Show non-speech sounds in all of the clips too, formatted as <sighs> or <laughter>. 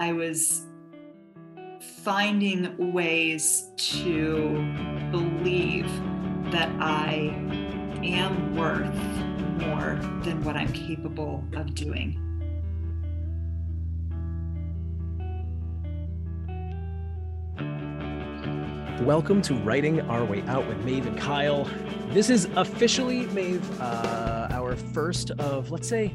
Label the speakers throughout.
Speaker 1: I was finding ways to believe that I am worth more than what I'm capable of doing.
Speaker 2: Welcome to Writing Our Way Out with Maeve and Kyle. This is officially, Maeve, uh, our first of, let's say,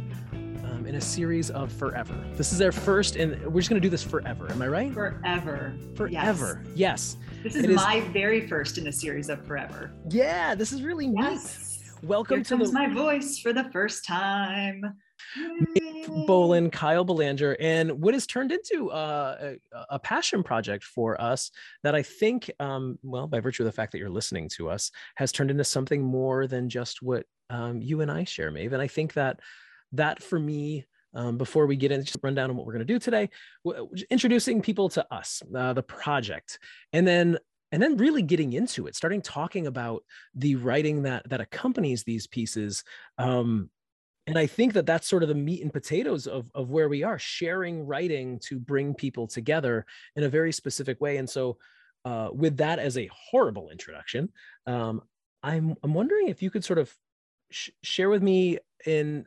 Speaker 2: in a series of forever. This is our first, and we're just going to do this forever. Am I right?
Speaker 1: Forever.
Speaker 2: Forever. Yes.
Speaker 1: yes. This is it my very first in a series of forever.
Speaker 2: Yeah, this is really
Speaker 1: yes.
Speaker 2: neat. Welcome
Speaker 1: Here
Speaker 2: to
Speaker 1: comes
Speaker 2: the...
Speaker 1: my voice for the first time.
Speaker 2: Bolin, Kyle Belanger, and what has turned into uh, a, a, passion project for us that I think, um, well, by virtue of the fact that you're listening to us, has turned into something more than just what um, you and I share, Maeve. And I think that that for me, um, before we get into just rundown on what we're going to do today, introducing people to us, uh, the project, and then and then really getting into it, starting talking about the writing that that accompanies these pieces, um, and i think that that's sort of the meat and potatoes of, of where we are sharing writing to bring people together in a very specific way. And so uh, with that as a horrible introduction um, i'm i'm wondering if you could sort of sh- share with me in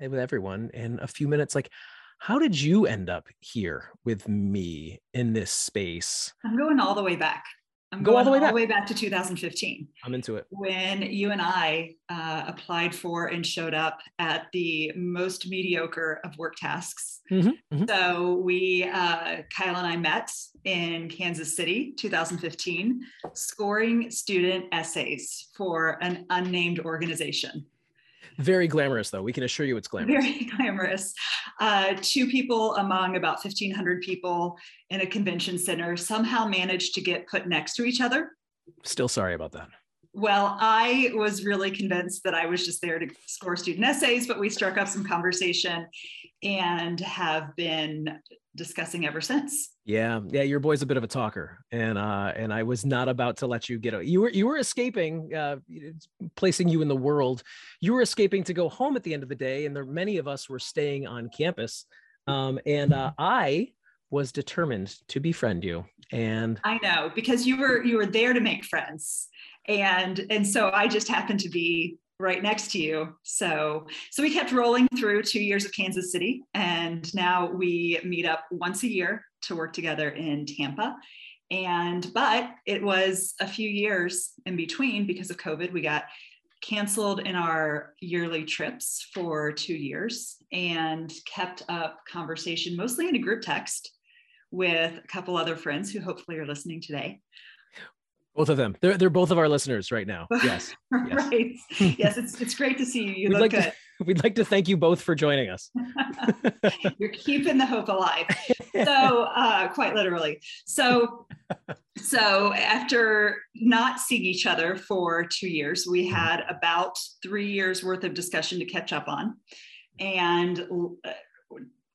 Speaker 2: with everyone in a few minutes like how did you end up here with me in this space
Speaker 1: i'm going all the way back I'm
Speaker 2: Go all the way
Speaker 1: back.
Speaker 2: All
Speaker 1: the way back to 2015.
Speaker 2: I'm into it.
Speaker 1: When you and I uh, applied for and showed up at the most mediocre of work tasks.
Speaker 2: Mm-hmm, mm-hmm.
Speaker 1: So we, uh, Kyle and I met in Kansas City, 2015, scoring student essays for an unnamed organization.
Speaker 2: Very glamorous, though. We can assure you it's glamorous.
Speaker 1: Very <laughs> glamorous. Uh, two people among about 1,500 people in a convention center somehow managed to get put next to each other.
Speaker 2: Still sorry about that.
Speaker 1: Well, I was really convinced that I was just there to score student essays, but we struck up some conversation and have been discussing ever since.
Speaker 2: Yeah, yeah, your boy's a bit of a talker, and uh, and I was not about to let you get. You were you were escaping, uh, placing you in the world. You were escaping to go home at the end of the day, and there many of us were staying on campus. Um, and uh, I was determined to befriend you. And
Speaker 1: I know because you were you were there to make friends, and and so I just happened to be right next to you. So so we kept rolling through two years of Kansas City, and now we meet up once a year to work together in Tampa. And but it was a few years in between because of COVID. We got canceled in our yearly trips for two years and kept up conversation mostly in a group text with a couple other friends who hopefully are listening today
Speaker 2: both of them. They're, they're both of our listeners right now. <laughs> Yes.
Speaker 1: yes. right. Yes. It's, it's great to see you. You we'd look
Speaker 2: like
Speaker 1: good.
Speaker 2: To, <laughs> we'd like to thank you both for joining us. <laughs>
Speaker 1: You're keeping the hope alive. So uh, quite literally. So, so after not seeing each other for two years, we mm-hmm. had about three years worth of discussion to catch up on. And uh,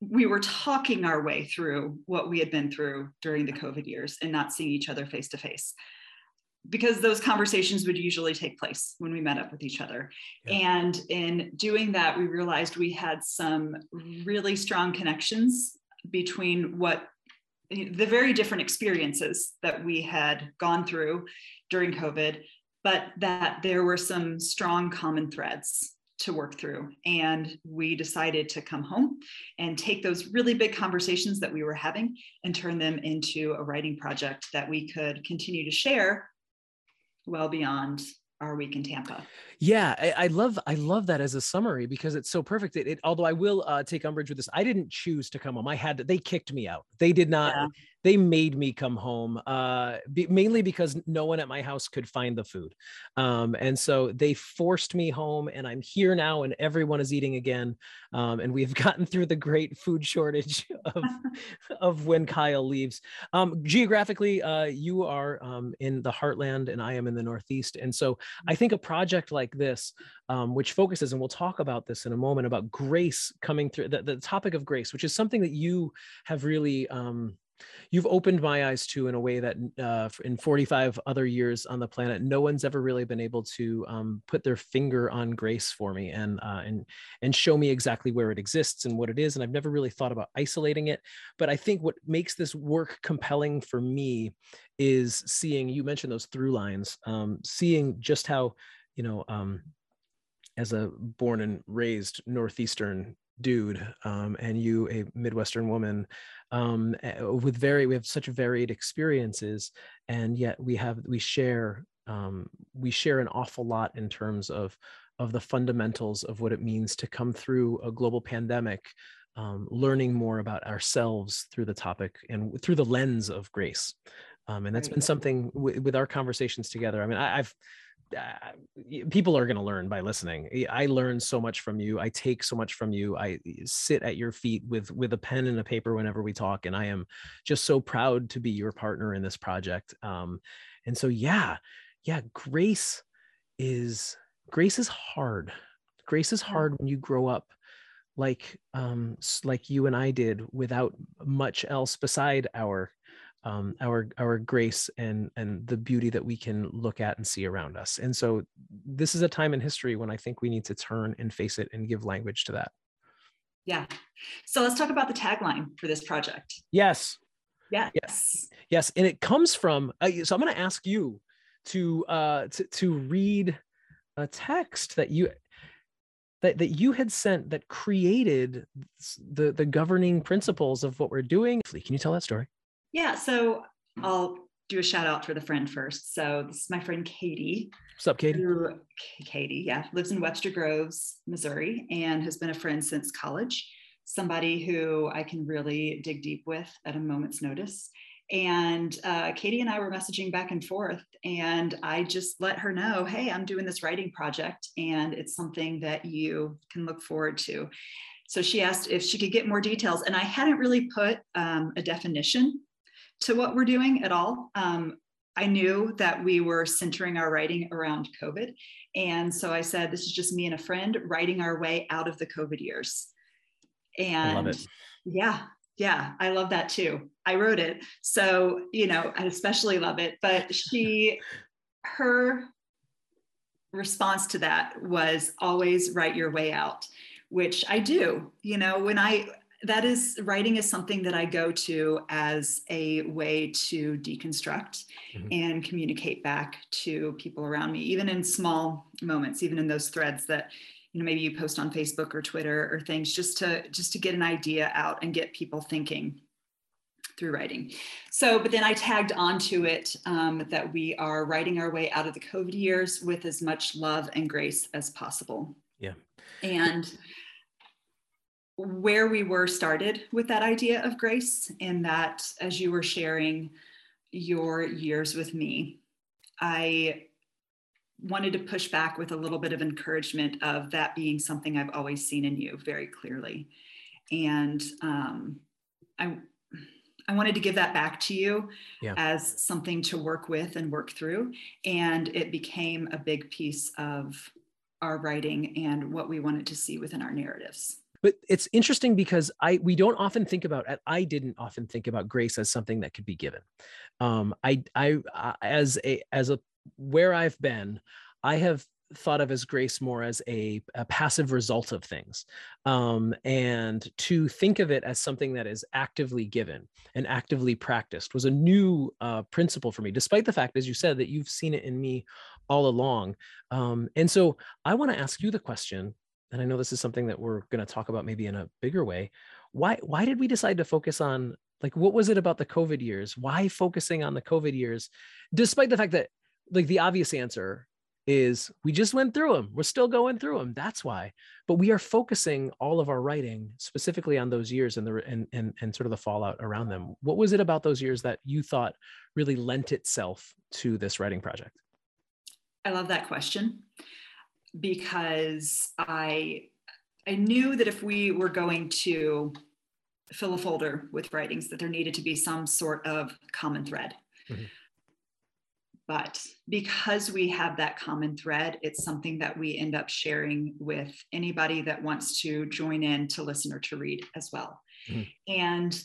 Speaker 1: we were talking our way through what we had been through during the COVID years and not seeing each other face to face because those conversations would usually take place when we met up with each other. Yeah. And in doing that, we realized we had some really strong connections between what the very different experiences that we had gone through during COVID, but that there were some strong common threads to work through. And we decided to come home and take those really big conversations that we were having and turn them into a writing project that we could continue to share well beyond our week in Tampa.
Speaker 2: Yeah, I, I, love I love that as a summary because it's so perfect. It, it although I will uh, take umbrage with this, I didn't choose to come home. I had to, they kicked me out. They did not. Yeah they made me come home uh, be, mainly because no one at my house could find the food um, and so they forced me home and i'm here now and everyone is eating again um, and we've <laughs> gotten through the great food shortage <laughs> of, of when kyle leaves. Um, geographically uh, you are um, in the heartland and i am in the northeast and so i think a project like this um, which focuses and we'll talk about this in a moment about grace coming through the, the topic of grace which is something that you have really um, you've opened my eyes to in a way that uh, in 45 other years on the planet, no one's ever really been able to um, put their finger on grace for me and uh, and and show me exactly where it exists and what it is. And I've never really thought about isolating it. But I think what makes this work compelling for me is seeing you mentioned those through lines, um, seeing just how you know. Um, as a born and raised northeastern dude um, and you a midwestern woman um, eh, with very we have such varied experiences and yet we have we share um, we share an awful lot in terms of of the fundamentals of what it means to come through a global pandemic um, learning more about ourselves through the topic and through the lens of grace. Um, and that's been something w- with our conversations together. I mean I, i've uh, people are going to learn by listening. I learn so much from you. I take so much from you. I sit at your feet with with a pen and a paper whenever we talk and i am just so proud to be your partner in this project um and so yeah yeah grace is grace is hard. Grace is hard when you grow up like um like you and i did without much else beside our um, our our grace and and the beauty that we can look at and see around us. And so this is a time in history when I think we need to turn and face it and give language to that.
Speaker 1: Yeah. So let's talk about the tagline for this project.
Speaker 2: Yes.
Speaker 1: Yes.
Speaker 2: Yes. Yes. And it comes from. Uh, so I'm going to ask you to uh to, to read a text that you that, that you had sent that created the the governing principles of what we're doing. Can you tell that story?
Speaker 1: Yeah. So I'll do a shout out for the friend first. So this is my friend Katie.
Speaker 2: What's up, Katie?
Speaker 1: Who, Katie, yeah, lives in Webster Groves, Missouri, and has been a friend since college. Somebody who I can really dig deep with at a moment's notice. And uh, Katie and I were messaging back and forth, and I just let her know, hey, I'm doing this writing project, and it's something that you can look forward to. So she asked if she could get more details, and I hadn't really put um, a definition to what we're doing at all. Um, I knew that we were centering our writing around COVID. And so I said, this is just me and a friend writing our way out of the COVID years. And yeah, yeah, I love that too. I wrote it. So, you know, I especially love it. But she, <laughs> her response to that was always write your way out, which I do. You know, when I, that is writing is something that I go to as a way to deconstruct mm-hmm. and communicate back to people around me, even in small moments, even in those threads that you know maybe you post on Facebook or Twitter or things, just to just to get an idea out and get people thinking through writing. So, but then I tagged onto it um, that we are writing our way out of the COVID years with as much love and grace as possible.
Speaker 2: Yeah.
Speaker 1: And where we were started with that idea of grace, and that as you were sharing your years with me, I wanted to push back with a little bit of encouragement of that being something I've always seen in you very clearly. And um, I, I wanted to give that back to you yeah. as something to work with and work through. And it became a big piece of our writing and what we wanted to see within our narratives
Speaker 2: but it's interesting because i we don't often think about i didn't often think about grace as something that could be given. Um i i, I as a as a where i've been i have thought of as grace more as a, a passive result of things. Um, and to think of it as something that is actively given and actively practiced was a new uh, principle for me despite the fact as you said that you've seen it in me all along. Um, and so i want to ask you the question and I know this is something that we're going to talk about maybe in a bigger way. Why why did we decide to focus on like what was it about the COVID years? Why focusing on the COVID years, despite the fact that like the obvious answer is we just went through them. We're still going through them. That's why. But we are focusing all of our writing specifically on those years and the and and, and sort of the fallout around them. What was it about those years that you thought really lent itself to this writing project?
Speaker 1: I love that question because I I knew that if we were going to fill a folder with writings, that there needed to be some sort of common thread. Mm-hmm. But because we have that common thread, it's something that we end up sharing with anybody that wants to join in to listen or to read as well. Mm-hmm. And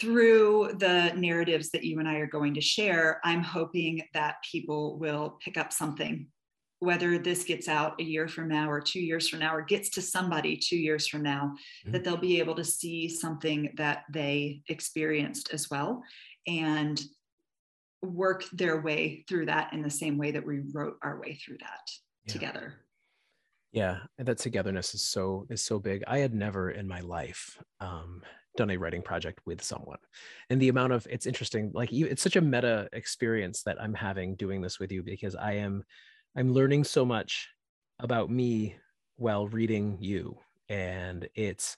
Speaker 1: through the narratives that you and I are going to share, I'm hoping that people will pick up something, whether this gets out a year from now or two years from now, or gets to somebody two years from now, mm-hmm. that they'll be able to see something that they experienced as well and work their way through that in the same way that we wrote our way through that yeah. together.
Speaker 2: Yeah, that togetherness is so is so big. I had never in my life um, done a writing project with someone and the amount of it's interesting like it's such a meta experience that i'm having doing this with you because i am i'm learning so much about me while reading you and it's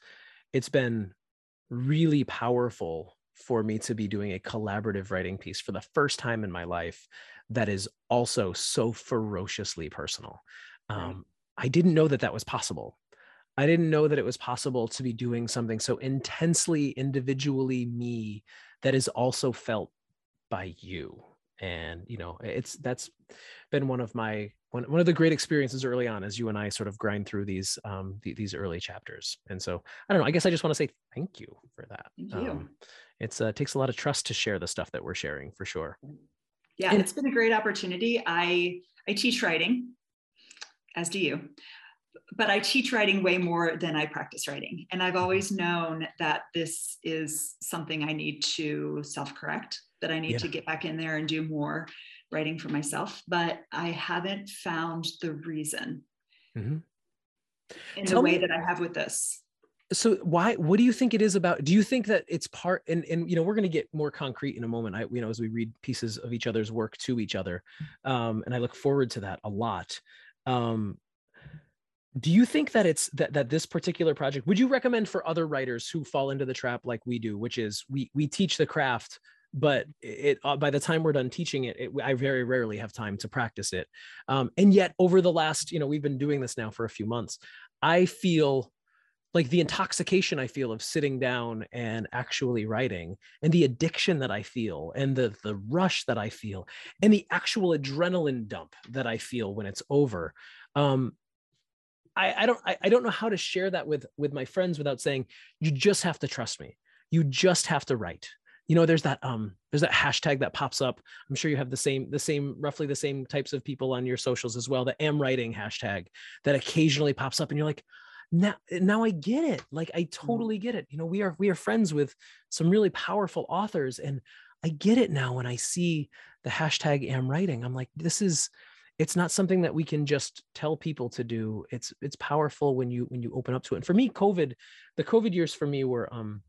Speaker 2: it's been really powerful for me to be doing a collaborative writing piece for the first time in my life that is also so ferociously personal. Um, i didn't know that that was possible. I didn't know that it was possible to be doing something so intensely individually me that is also felt by you. And you know, it's that's been one of my one, one of the great experiences early on as you and I sort of grind through these um these early chapters. And so I don't know, I guess I just want to say thank you for that.
Speaker 1: Thank you. Um,
Speaker 2: it's uh, takes a lot of trust to share the stuff that we're sharing for sure.
Speaker 1: Yeah, and, it's been a great opportunity. I I teach writing, as do you but I teach writing way more than I practice writing. And I've always known that this is something I need to self correct, that I need yeah. to get back in there and do more writing for myself. But I haven't found the reason mm-hmm. in Tell the way me, that I have with this.
Speaker 2: So why what do you think it is about do you think that it's part and and you know we're going to get more concrete in a moment I you know as we read pieces of each other's work to each other um and I look forward to that a lot um do you think that it's that that this particular project would you recommend for other writers who fall into the trap like we do which is we we teach the craft but it uh, by the time we're done teaching it, it, i very rarely have time to practice it um, and yet over the last you know we've been doing this now for a few months i feel like the intoxication i feel of sitting down and actually writing and the addiction that i feel and the the rush that i feel and the actual adrenaline dump that i feel when it's over um, I, I don't I, I don't know how to share that with with my friends without saying you just have to trust me. You just have to write. You know, there's that um there's that hashtag that pops up. I'm sure you have the same the same roughly the same types of people on your socials as well. The am writing hashtag that occasionally pops up, and you're like, now now I get it. Like I mm-hmm. totally get it. You know, we are we are friends with some really powerful authors, and I get it now when I see the hashtag am writing. I'm like, this is it's not something that we can just tell people to do it's it's powerful when you when you open up to it and for me covid the covid years for me were um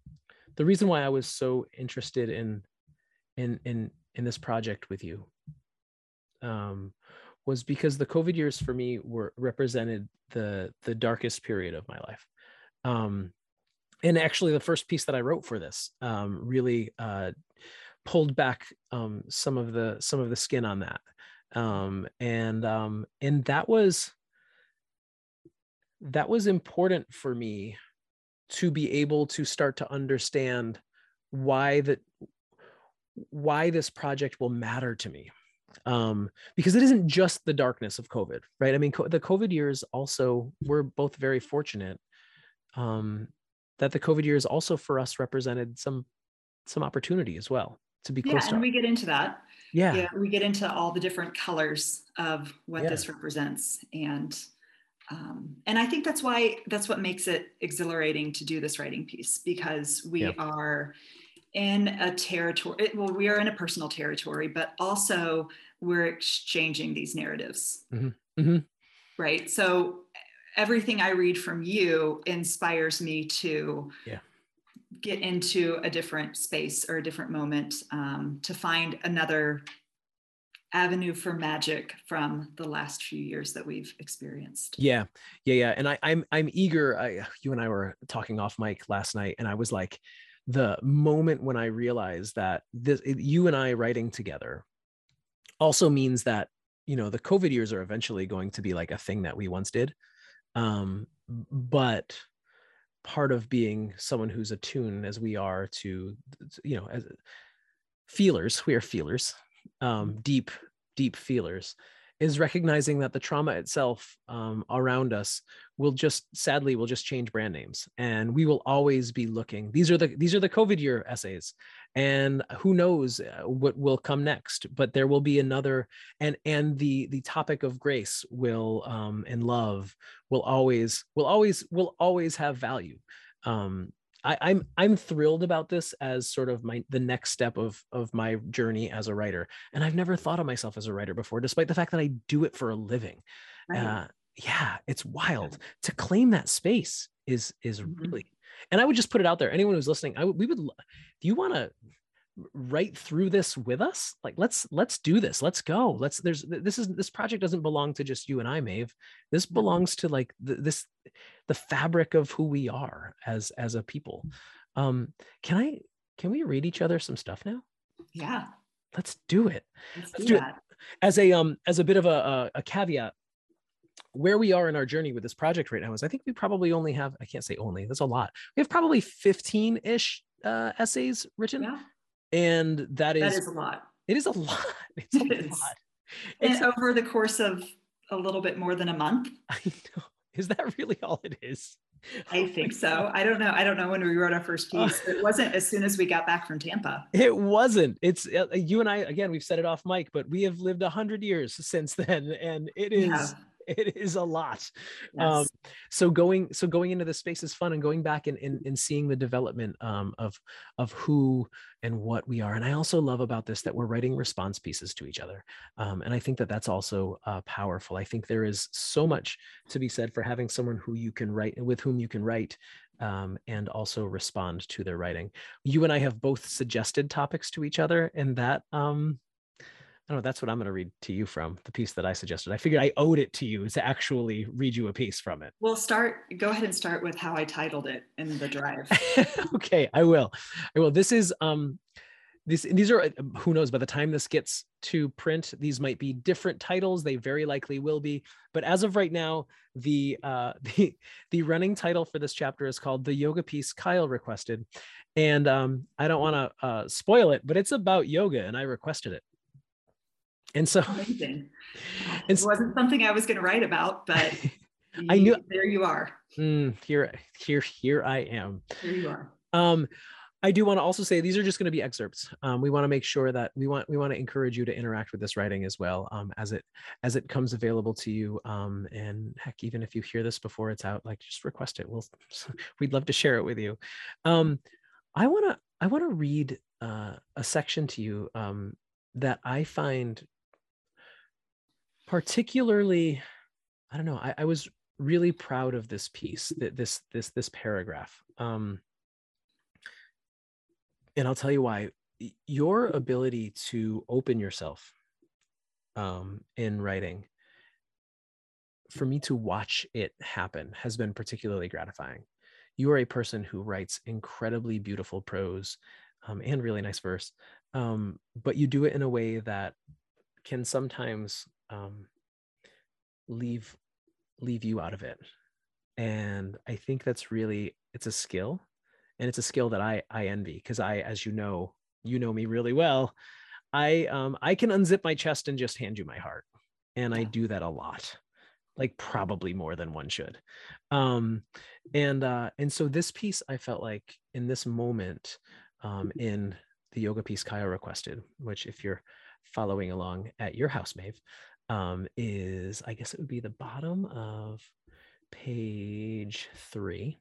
Speaker 2: the reason why i was so interested in in in in this project with you um was because the covid years for me were represented the the darkest period of my life. Um and actually the first piece that i wrote for this um really uh pulled back um some of the some of the skin on that. Um, and um, and that was that was important for me to be able to start to understand why that why this project will matter to me um, because it isn't just the darkness of covid right i mean co- the covid years also we're both very fortunate um, that the covid years also for us represented some some opportunity as well to be
Speaker 1: close yeah, and we get into that
Speaker 2: yeah.
Speaker 1: yeah we get into all the different colors of what yeah. this represents and um, and i think that's why that's what makes it exhilarating to do this writing piece because we yeah. are in a territory well we are in a personal territory but also we're exchanging these narratives mm-hmm. Mm-hmm. right so everything i read from you inspires me to
Speaker 2: yeah
Speaker 1: get into a different space or a different moment um, to find another avenue for magic from the last few years that we've experienced.
Speaker 2: Yeah, yeah, yeah. And I, I'm I'm eager. I, you and I were talking off mic last night, and I was like, the moment when I realized that this, you and I writing together, also means that you know the COVID years are eventually going to be like a thing that we once did, um, but part of being someone who's attuned as we are to you know as feelers we are feelers um, mm-hmm. deep deep feelers is recognizing that the trauma itself um, around us will just sadly will just change brand names. And we will always be looking these are the these are the covid year essays. And who knows uh, what will come next but there will be another and and the the topic of grace will um and love will always will always will always have value. Um I, I'm I'm thrilled about this as sort of my the next step of of my journey as a writer, and I've never thought of myself as a writer before, despite the fact that I do it for a living. Right. Uh, yeah, it's wild to claim that space is is mm-hmm. really. And I would just put it out there. Anyone who's listening, I we would. If you want to write through this with us? Like let's let's do this. Let's go. Let's there's this is this project doesn't belong to just you and i maeve. This belongs to like the, this the fabric of who we are as as a people. Um can i can we read each other some stuff now?
Speaker 1: Yeah.
Speaker 2: Let's do it. Let's, let's do, do it. as a um as a bit of a, a, a caveat where we are in our journey with this project right now is I think we probably only have, I can't say only, that's a lot. We have probably 15 ish uh, essays written. Yeah and that is
Speaker 1: that is a lot.
Speaker 2: It is a <laughs> lot. It's a it lot.
Speaker 1: It's and over the course of a little bit more than a month. <laughs>
Speaker 2: I know. Is that really all it is?
Speaker 1: I oh think so. I don't know. I don't know when we wrote our first piece. it <laughs> wasn't as soon as we got back from Tampa.
Speaker 2: It wasn't. It's uh, you and I again. We've said it off mic, but we have lived a hundred years since then, and it is. Yeah <laughs> it is a lot. Um, yes. um, so going so going into the space is fun and going back and, and, and seeing the development um, of of who and what we are. And i also love about this that we're writing response pieces to each other. Um, and i think that that's also uh, powerful. I think there is so much to be said for having someone who you can write with whom you can write um, and also respond to their writing. You and i have both suggested topics to each other and that um, I don't know. That's what I'm going to read to you from the piece that I suggested. I figured I owed it to you to actually read you a piece from it.
Speaker 1: We'll start. Go ahead and start with how I titled it in the drive. <laughs>
Speaker 2: okay, I will. I will. This is um, this these are who knows by the time this gets to print these might be different titles they very likely will be but as of right now the uh <laughs> the the running title for this chapter is called the yoga piece kyle requested and um i don't want to uh spoil it but it's about yoga and i requested it and so
Speaker 1: Amazing. <laughs> it wasn't something I was going to write about, but <laughs>
Speaker 2: I knew
Speaker 1: there you are.
Speaker 2: Mm, here, here, here I am.
Speaker 1: Here you are.
Speaker 2: Um, I do want to also say these are just going to be excerpts. Um, we want to make sure that we want we want to encourage you to interact with this writing as well um, as it as it comes available to you. Um, and heck, even if you hear this before it's out, like just request it. We'll <laughs> we'd love to share it with you. Um, I want to I want to read uh, a section to you um, that I find particularly i don't know I, I, was really proud of this piece this this this paragraph. Um and i'll tell you why. Your ability to open yourself um in writing for me to watch it happen has been particularly gratifying. You are a person who writes incredibly beautiful prose um, and really nice verse. Um, but you do it in a way that can sometimes um, leave leave you out of it. And i think that's really it's a skill and it's a skill that i i envy because i as you know you know me really well i um i can unzip my chest and just hand you my heart and i do that a lot like probably more than one should. Um and uh and so this piece i felt like in this moment um in the yoga piece kyle requested which if you're following along at your house maeve um, is I guess it would be the bottom of page three.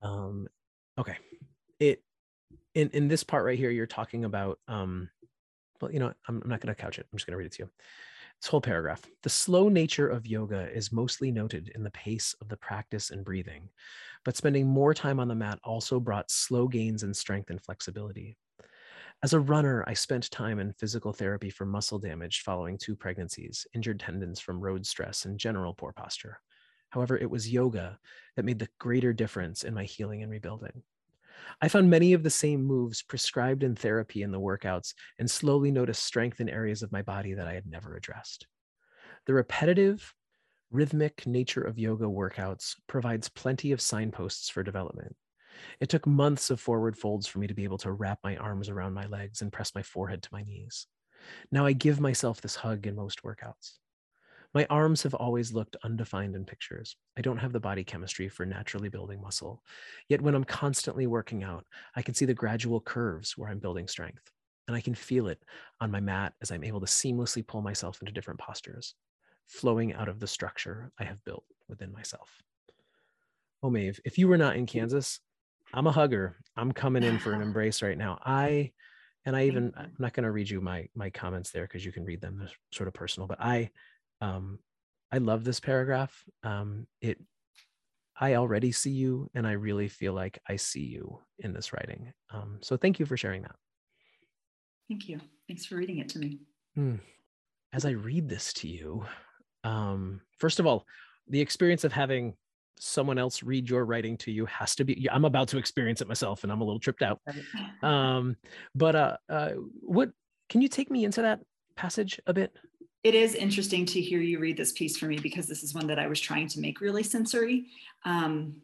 Speaker 2: Um, okay, it in in this part right here, you're talking about um, well, you know, I'm, I'm not going to couch it. I'm just going to read it to you. This whole paragraph. The slow nature of yoga is mostly noted in the pace of the practice and breathing, but spending more time on the mat also brought slow gains in strength and flexibility. As a runner, I spent time in physical therapy for muscle damage following two pregnancies, injured tendons from road stress, and general poor posture. However, it was yoga that made the greater difference in my healing and rebuilding. I found many of the same moves prescribed in therapy in the workouts and slowly noticed strength in areas of my body that I had never addressed. The repetitive, rhythmic nature of yoga workouts provides plenty of signposts for development. It took months of forward folds for me to be able to wrap my arms around my legs and press my forehead to my knees. Now I give myself this hug in most workouts. My arms have always looked undefined in pictures. I don't have the body chemistry for naturally building muscle. Yet when I'm constantly working out, I can see the gradual curves where I'm building strength. And I can feel it on my mat as I'm able to seamlessly pull myself into different postures, flowing out of the structure I have built within myself. Oh, Maeve, if you were not in mm. Kansas, I'm a hugger. I'm coming in for an <laughs> embrace right now. I, and I even, I'm not going to read you my my comments there because you can read them. They're sort of personal, but I um, I love this paragraph. Um, it, I already see you, and I really feel like I see you in this writing. Um, so thank you for sharing that.
Speaker 1: Thank you. Thanks for reading it to me.
Speaker 2: Mm. As I read this to you, um, first of all, the experience of having someone else read your writing to you has to be i'm about to experience it myself and i'm a little tripped out <sighs> um but uh, uh what can you take me into that passage a bit
Speaker 1: it is interesting to hear you read this piece for me because this is one that I was trying to make really sensory, um,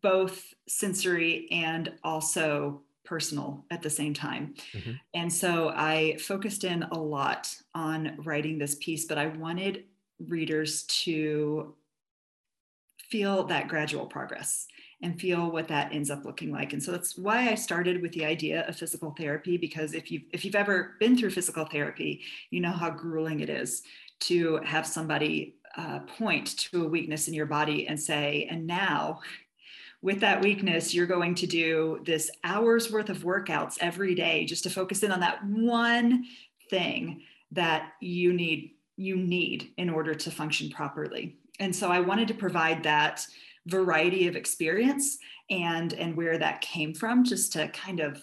Speaker 1: both sensory and also personal at the same time. Mm-hmm. And so I focused in a lot on writing this piece, but I wanted readers to feel that gradual progress and feel what that ends up looking like. And so that's why I started with the idea of physical therapy because if you if you've ever been through physical therapy, you know how grueling it is to have somebody uh, point to a weakness in your body and say, and now with that weakness, you're going to do this hours worth of workouts every day just to focus in on that one thing that you need you need in order to function properly. And so I wanted to provide that variety of experience and and where that came from just to kind of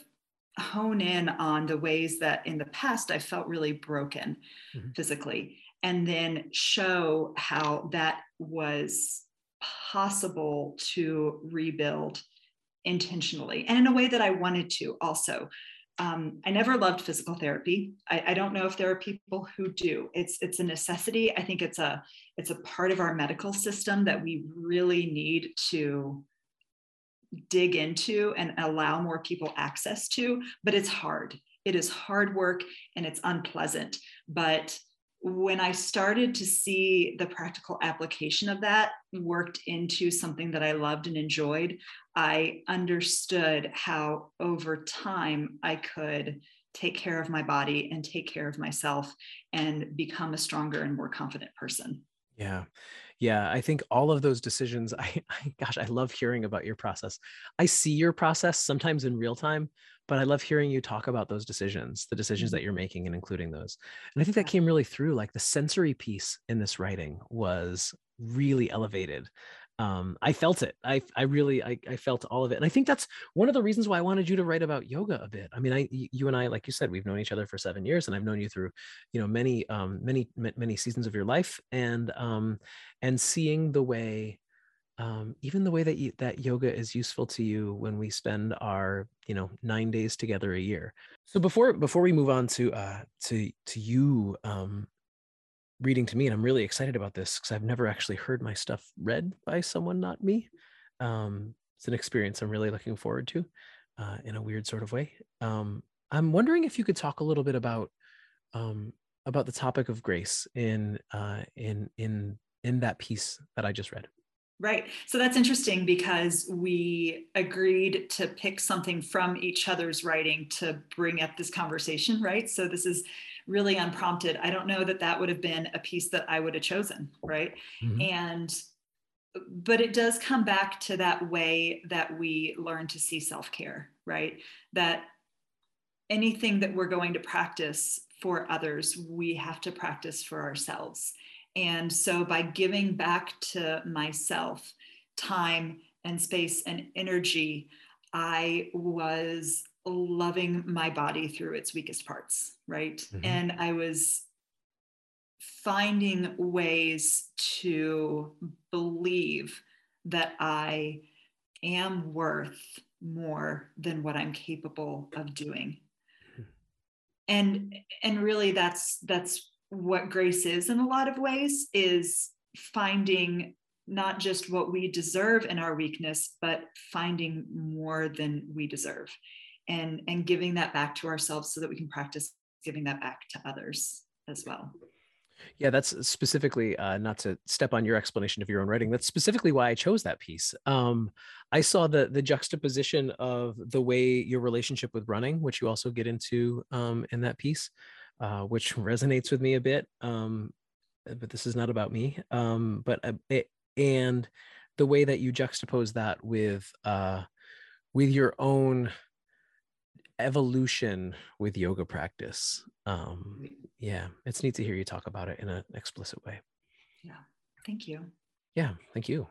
Speaker 1: hone in on the ways that in the past I felt really broken mm-hmm. physically and then show how that was possible to rebuild intentionally and in a way that I wanted to also um, I never loved physical therapy. I, I, don't know if there are people who do. It's it's a necessity. I think it's a it's a part of our medical system that we really need to dig into and allow more people access to. But it's hard. It is hard work and it's unpleasant. But when I started to see the practical application of that worked into something that I loved and enjoyed, I understood how over time I could take care of my body and take care of myself and become a stronger and more confident person.
Speaker 2: Yeah. Yeah, I think all of those decisions <laughs> I, I gosh, I love hearing about your process. I see your process sometimes in real time, but I love hearing you talk about those decisions, the decisions mm-hmm. that you're making and including those. And I think that came really through like the sensory piece in this writing was really elevated um, I felt it. I, I really, I, I felt all of it. And I think that's one of the reasons why I wanted you to write about yoga a bit. I mean, I, you and I, like you said, we've known each other for seven years and I've known you through, you know, many, um, many, many seasons of your life and, um, and seeing the way, um, even the way that you, that yoga is useful to you when we spend our, you know, nine days together a year. So before, before we move on to, uh, to, to you, um, reading to me, and I'm really excited about this because I've never actually heard my stuff read by someone not me. Um, it's an experience I'm really looking forward to uh, in a weird sort of way. Um, I'm wondering if you could talk a little bit about um, about the topic of grace in uh, in in in that piece that I just read.
Speaker 1: Right. So that's interesting because we agreed to pick something from each other's writing to bring up this conversation, right? So this is really unprompted. I don't know that that would have been a piece that I would have chosen, right? Mm-hmm. And but it does come back to that way that we learn to see self-care, right? That anything that we're going to practice for others, we have to practice for ourselves. And so by giving back to myself time and space and energy, I was loving my body through its weakest parts, right? Mm-hmm. And I was finding ways to believe that I am worth more than what I'm capable of doing. Mm-hmm. And and really that's that's what grace is in a lot of ways is finding not just what we deserve in our weakness but finding more than we deserve and and giving that back to ourselves so that we can practice giving that back to others as well.
Speaker 2: Yeah, that's specifically uh, not to step on your explanation of your own writing. That's specifically why I chose that piece. Um, I saw the the juxtaposition of the way your relationship with running, which you also get into um, in that piece, uh, which resonates with me a bit. Um, but this is not about me. Um, but uh, it, and the way that you juxtapose that with uh, with your own evolution with yoga practice. Um, yeah, it's neat to hear you talk about it in an explicit way.
Speaker 1: Yeah, thank you.
Speaker 2: Yeah, thank you.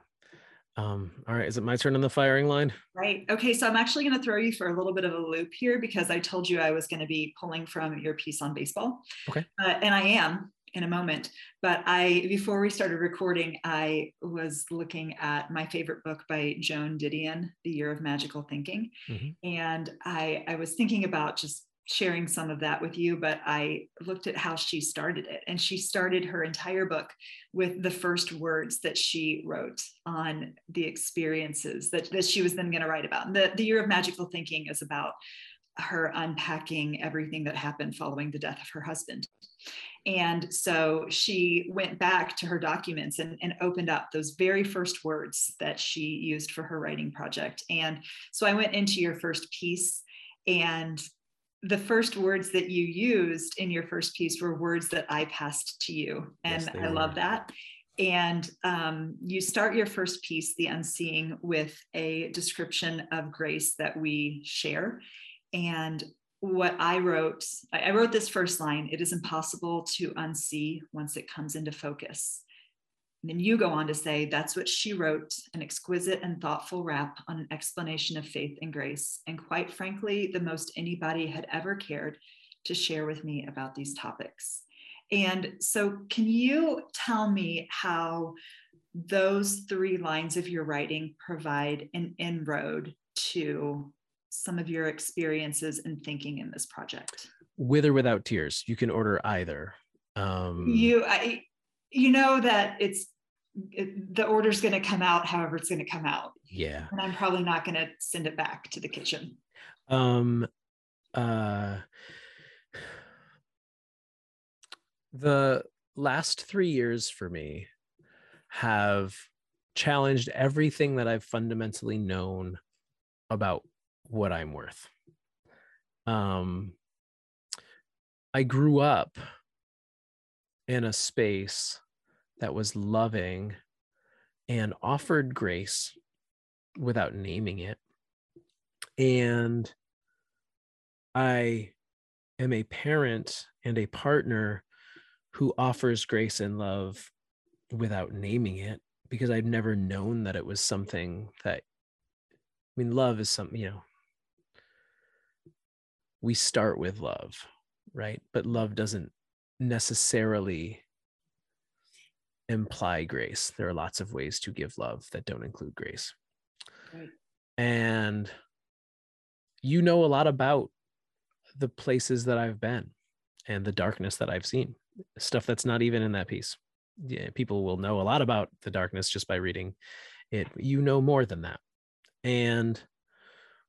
Speaker 2: Um, all right, is it my turn on the firing line?
Speaker 1: Right. Okay, so I'm actually going to throw you for a little bit of a loop here because I told you I was going to be pulling from your piece on baseball.
Speaker 2: Okay.
Speaker 1: Uh, and I am in a moment. But I, before we started recording, I was looking at my favorite book by Joan Didion, The Year of Magical Thinking. Mm-hmm. And I, I was thinking about just sharing some of that with you, but I looked at how she started it. And she started her entire book with the first words that she wrote on the experiences that, that she was then going to write about. And the, the Year of Magical Thinking is about her unpacking everything that happened following the death of her husband. And so she went back to her documents and, and, opened up those very first words that she used for her writing project. And so I went into your first piece, and the first words that you used in your first piece were words that I passed to you. And yes, I were. love that. And um, you start your first piece, The Unseeing, with a description of grace that we share. And what I wrote, I wrote this first line it is impossible to unsee once it comes into focus. And then you go on to say, that's what she wrote an exquisite and thoughtful rap on an explanation of faith and grace. And quite frankly, the most anybody had ever cared to share with me about these topics. And so, can you tell me how those three lines of your writing provide an inroad to some of your experiences and thinking in this project?
Speaker 2: With or without tears, you can order either.
Speaker 1: Um, you, I, you know that it's it, the order's going to come out however it's going to come out.
Speaker 2: Yeah,
Speaker 1: and I'm probably not going to send it back to the kitchen.
Speaker 2: Um, uh, the last three years for me have challenged everything that I've fundamentally known about what I'm worth. Um, I grew up in a space that was loving and offered grace without naming it. And I am a parent and a partner who offers grace and love without naming it because I've never known that it was something that I mean love is something you know we start with love, right? But love doesn't necessarily imply grace. There are lots of ways to give love that don't include grace. Right. And you know a lot about the places that I've been and the darkness that I've seen, stuff that's not even in that piece. Yeah, people will know a lot about the darkness just by reading it. You know more than that. And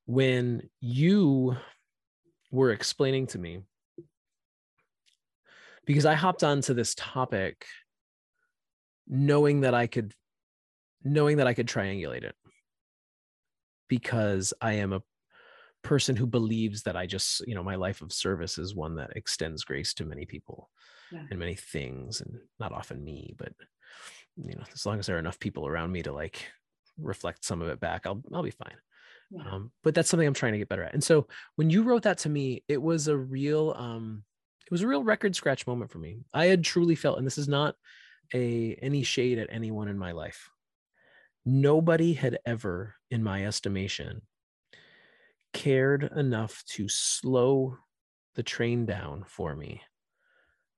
Speaker 2: when you were explaining to me because I hopped onto this topic knowing that I could knowing that I could triangulate it because I am a person who believes that I just, you know, my life of service is one that extends grace to many people yeah. and many things and not often me, but you know, as long as there are enough people around me to like reflect some of it back, I'll I'll be fine. Yeah. Um, but that's something I'm trying to get better at. And so when you wrote that to me, it was a real, um, it was a real record scratch moment for me. I had truly felt, and this is not a any shade at anyone in my life. Nobody had ever, in my estimation, cared enough to slow the train down for me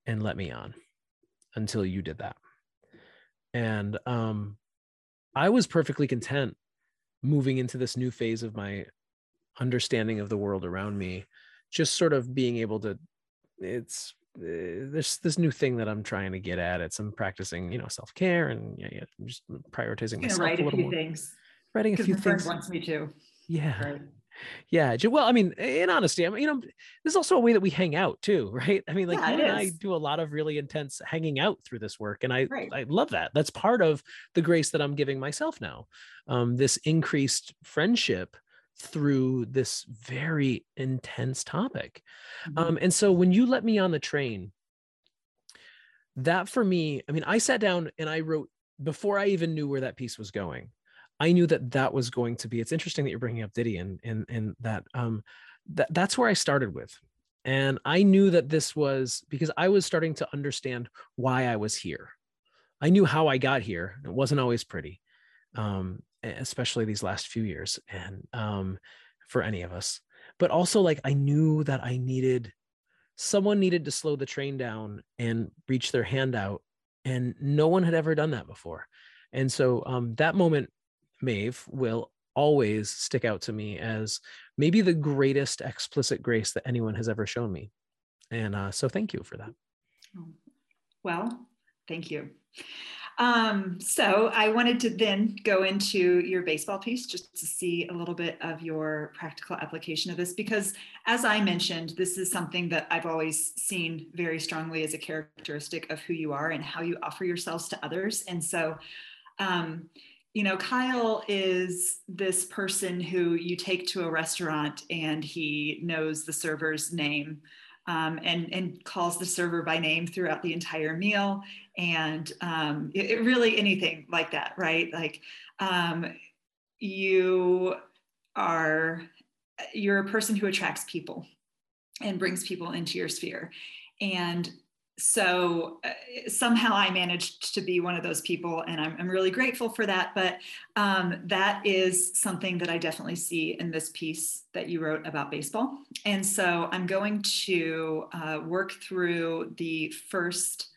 Speaker 2: and let me on until you did that. And um, I was perfectly content moving into this new phase of my understanding of the world around me just sort of being able to it's uh, there's this new thing that I'm trying to get at. It's I'm practicing, you know, self care and yeah, yeah, just prioritizing
Speaker 1: myself. Write a, a few more. things.
Speaker 2: Writing a few things.
Speaker 1: wants me to.
Speaker 2: Yeah. Right. Yeah. Well, I mean, in honesty, I mean, you know, this is also a way that we hang out too, <laughs> right? I mean, like
Speaker 1: Yeah,
Speaker 2: you and I do a lot of really intense hanging out through this work. And I
Speaker 1: Right.
Speaker 2: I love that. That's part of the grace that I'm giving myself now. Um, this increased friendship through this very intense topic.
Speaker 1: Mhm.
Speaker 2: Um, and so when you let me on the train, that for me, I mean, I sat down and I wrote before I even knew where that piece was going. I knew that that was going to be. It's interesting that you're bringing up Didion and and and that um that that's where I started with, and I knew that this was because I was starting to understand why I was here. I knew how I got here. It wasn't always pretty, um, especially these last few years, and um, for any of us. But also, like I knew that I needed someone needed to slow the train down and reach their hand out and no one had ever done that before and so um, that moment maeve will always stick out to me as maybe the greatest explicit grace that anyone has ever shown me and uh, so thank you for that
Speaker 1: Well, thank you. Um, so I wanted to then go into your baseball piece just to see a little bit of your practical application of this because as I mentioned, this is something that I've always seen very strongly as a characteristic of who you are and how you offer yourselves to others. And so um, you know, Kyle is this person who you take to a restaurant and he knows the server's name um, and, and calls the server by name throughout the entire meal. And um, it, it really anything like that, right? Like um, you are, you're a person who attracts people and brings people into your sphere. And so uh, somehow I managed to be one of those people, and I'm, I'm really grateful for that. But um, that is something that I definitely see in this piece that you wrote about baseball. And so I'm going to uh, work through the first,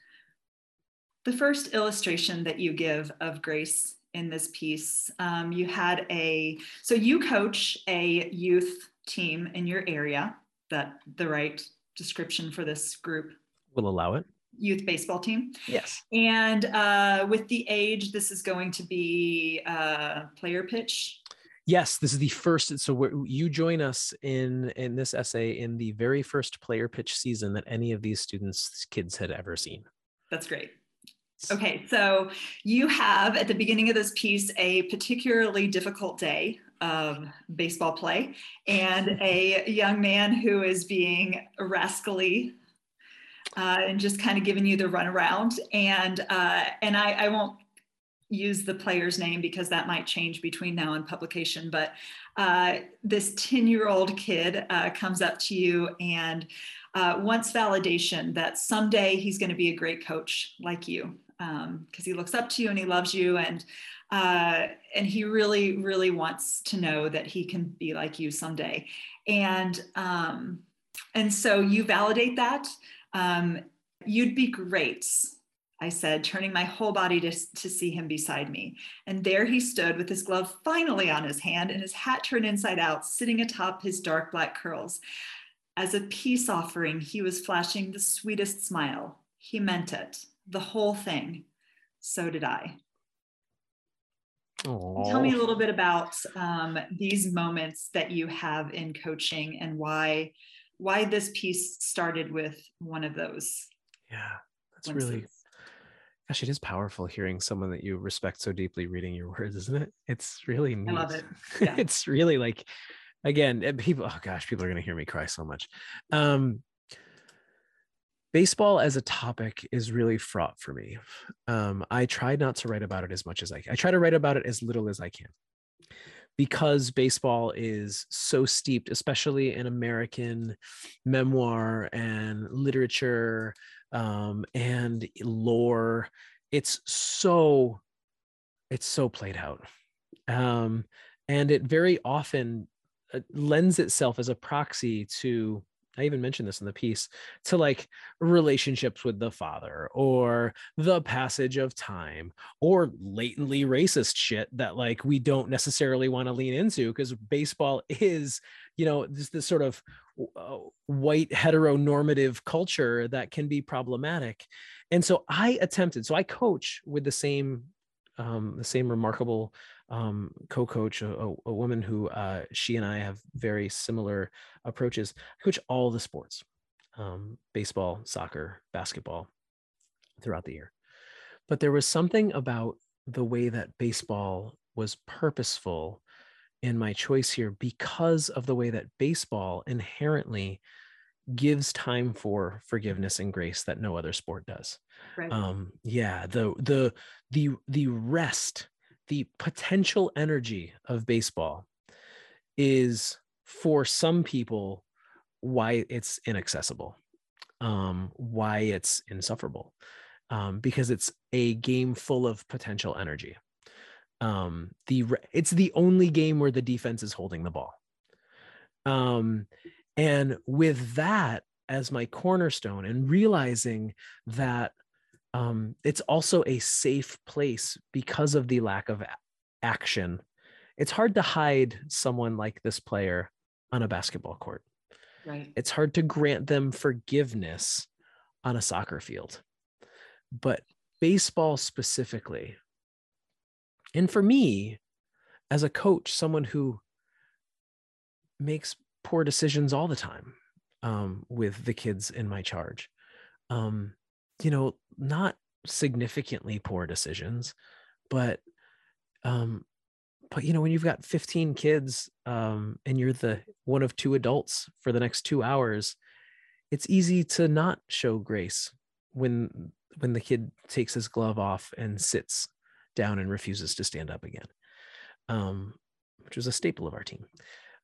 Speaker 1: the first illustration that you give of grace in this piece. Um, you had a so you coach a youth team in your area. That the right description for this group
Speaker 2: will allow it
Speaker 1: youth baseball team.
Speaker 2: yes
Speaker 1: And uh, with the age, this is going to be uh, player pitch.
Speaker 2: yes this is the first so we're, you join us in in this essay in the very first player pitch season that any of these students kids had ever seen
Speaker 1: That's great. Okay, so you have at the beginning of this piece a particularly difficult day of baseball play and a young man who is being rascally uh, and just kind of giving you the runaround. And uh, and I, I won't use the player's name because that might change between now and publication. But uh, this 10 year old kid uh, comes up to you and uh, wants validation that someday he's going to be a great coach like you because um, he looks up to you and he loves you and uh, and he really really wants to know that he can be like you someday and um, and so you validate that um, you'd be great I said, turning my whole body to, to see him beside me. And there he stood with his glove finally on his hand and his hat turned inside out, sitting atop his dark black curls. As a peace offering, he was flashing the sweetest smile. He meant it, the whole thing. So did I. Tell me a little bit about um, these moments that you have in coaching and why why this piece started with one of those.
Speaker 2: yeah that's really. Gosh, it is powerful hearing someone that you respect so deeply reading your <laughs> words, isn't it? It's really neat.
Speaker 1: I love it. <laughs> Yeah.
Speaker 2: it's really like, again, people. Oh gosh, people are gonna hear me cry so much. Um, baseball as a topic is really fraught for me. Um, I try not to write about it as much as I. I try to write about it as little as I can, because baseball is so steeped, especially in American memoir and literature um, and lore. It's so it's so played out, um, and it very often uh, lends itself as a proxy to. I even mentioned this in the piece to like relationships with the father or the passage of time or latently racist shit that like we don't necessarily want to lean into because baseball is you know this this sort of uh, white heteronormative culture that can be problematic. And so i attempted so i coach with the same um, the same remarkable um, co-coach, a, a, woman who uh, she and I have very similar approaches. I coach all the sports, um, baseball, soccer, basketball, throughout the year. But there was something about the way that baseball was purposeful in my choice here because of the way that baseball inherently gives time for forgiveness and grace that no other sport does. Right. Um, yeah, the the the the rest, the potential energy of baseball is for some people why it's inaccessible, um, why it's insufferable, um, because it's a game full of potential energy. Um, the it's the only game where the defense is holding the ball. Um, and with that as my cornerstone and realizing that um, it's also a safe place because of the lack of action, it's hard to hide someone like this player on a basketball court.
Speaker 1: Right.
Speaker 2: It's hard to grant them forgiveness on a soccer field. But baseball specifically, and for me, as a coach, someone who makes poor decisions all the time um, with the kids in my charge. Um, you know, not significantly poor decisions, but um, but you know, when you've got 15 kids um, and you're the one of two adults for the next two hours, it's easy to not show grace when when the kid takes his glove off and sits down and refuses to stand up again, um, which was a staple of our team.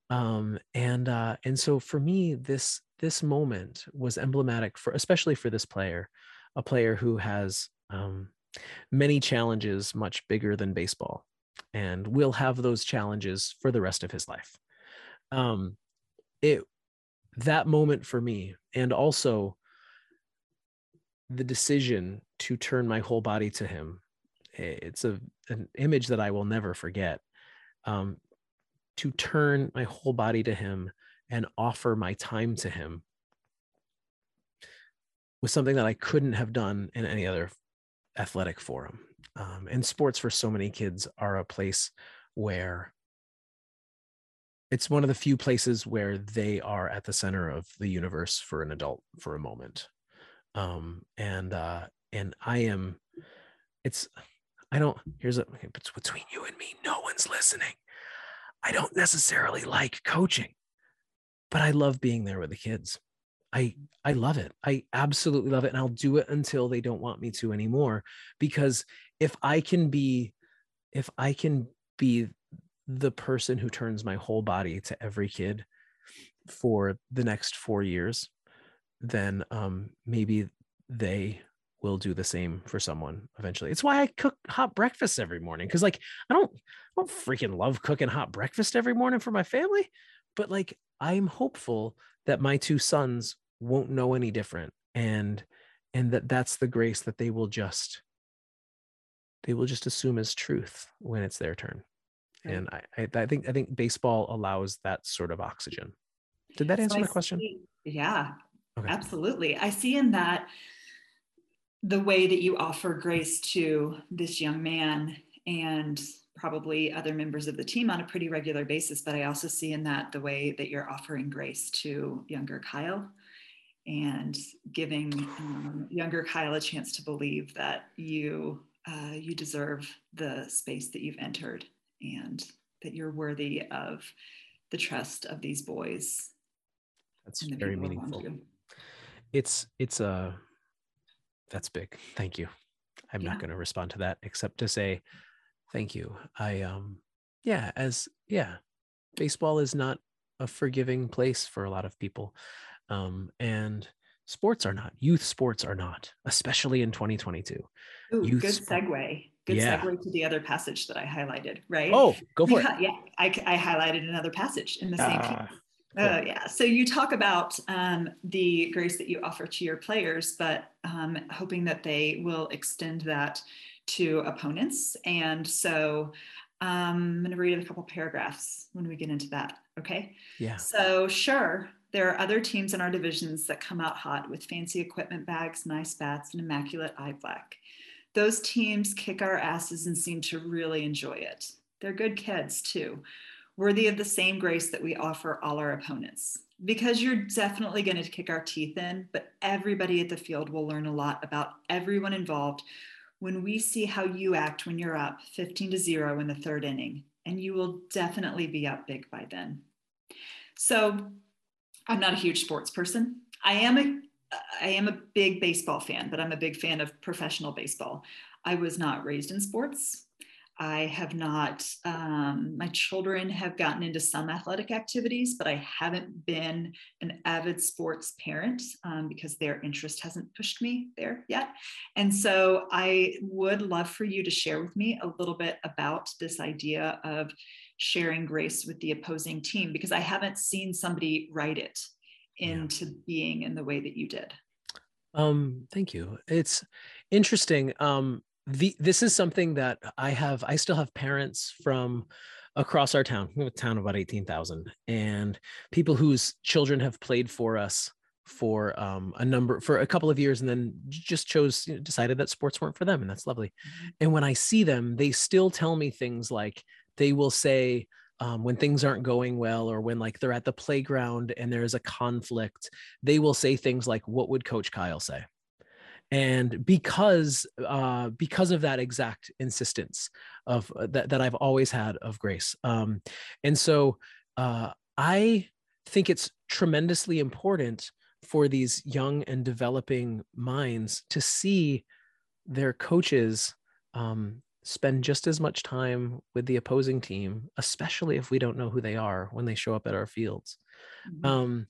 Speaker 2: Um, and uh, and so for me this this moment was emblematic for especially for this player a player who has um, many challenges much bigger than baseball and will have those challenges for the rest of his life. Um, it that moment for me and also the decision to turn my whole body to him it's a an image that i will never forget. Um, to turn my whole body to him and offer my time to him was something that I couldn't have done in any other athletic forum. Um, and sports for so many kids are a place where it's one of the few places where they are at the center of the universe for an adult for a moment. Um, and uh, and I am, it's, I don't. Here's a. It's between you and me. No one's listening. I don't necessarily like coaching, but I love being there with the kids. I I love it. I absolutely love it and I'll do it until they don't want me to anymore because if I can be if I can be the person who turns my whole body to every kid for the next 4 years then um maybe they will do the same for someone eventually. It's why I cook hot breakfast every morning because like I don't I don't freaking love cooking hot breakfast every morning for my family, but like I'm hopeful that my two sons won't know any different and and that that's the grace that they will just they will just assume as truth when it's their turn. And I, I, I think I think baseball allows that sort of oxygen. Did that answer so the question?
Speaker 1: Yeah, okay. absolutely. I see in that the way that you offer grace to this young man and probably other members of the team on a pretty regular basis. But I also see in that the way that you're offering grace to younger Kyle and giving um, younger Kyle a chance to believe that you uh, you deserve the space that you've entered and that you're worthy of the trust of these boys.
Speaker 2: That's very meaningful. It's it's a that's big. Thank you. I'm yeah. not going to respond to that except to say thank you. I um yeah, as yeah, baseball is not a forgiving place for a lot of people. Um and sports are not. Youth sports are not, especially in 2022.
Speaker 1: Ooh, Youth good segue. Good yeah. segue to the other passage that I highlighted, right?
Speaker 2: Oh, go for
Speaker 1: yeah,
Speaker 2: it.
Speaker 1: Yeah, I, I highlighted another passage in the same uh, Oh, yeah. So you talk about um, the grace that you offer to your players, but um, hoping that they will extend that to opponents. And so um, I'm going to read a couple paragraphs when we get into that. Okay.
Speaker 2: Yeah.
Speaker 1: So, sure, there are other teams in our divisions that come out hot with fancy equipment bags, nice bats, and immaculate eye black. Those teams kick our asses and seem to really enjoy it. They're good kids too, worthy of the same grace that we offer all our opponents. Because you're definitely going to kick our teeth in, but everybody at the field will learn a lot about everyone involved when we see how you act when you're up 15 to 0 in the third inning. And you will definitely be up big by then. So I'm not a huge sports person. I am a I am a big baseball fan, but I'm a big fan of professional baseball. I was not raised in sports. I have not, um, my children have gotten into some athletic activities, but I haven't been an avid sports parent um, because their interest hasn't pushed me there yet. And so I would love for you to share with me a little bit about this idea of sharing grace with the opposing team because I haven't seen somebody write it into yeah. being in the way that you did.
Speaker 2: Um, thank you. It's interesting. Um, the this is something that I have. I still have parents from across our town. We have a town of about eighteen thousand, and people whose children have played for us for um, a number for a couple of years, and then just chose you know, decided that sports weren't for them, and that's lovely. Mm-hmm. And when I see them, they still tell me things like they will say. Um, when things aren't going well or when like they're at the playground and there's a conflict they will say things like what would coach kyle say and because uh, because of that exact insistence of uh, that, that i've always had of grace um, and so uh, i think it's tremendously important for these young and developing minds to see their coaches um, spend just as much time with the opposing team especially if we don't know who they are when they show up at our fields mm-hmm. um,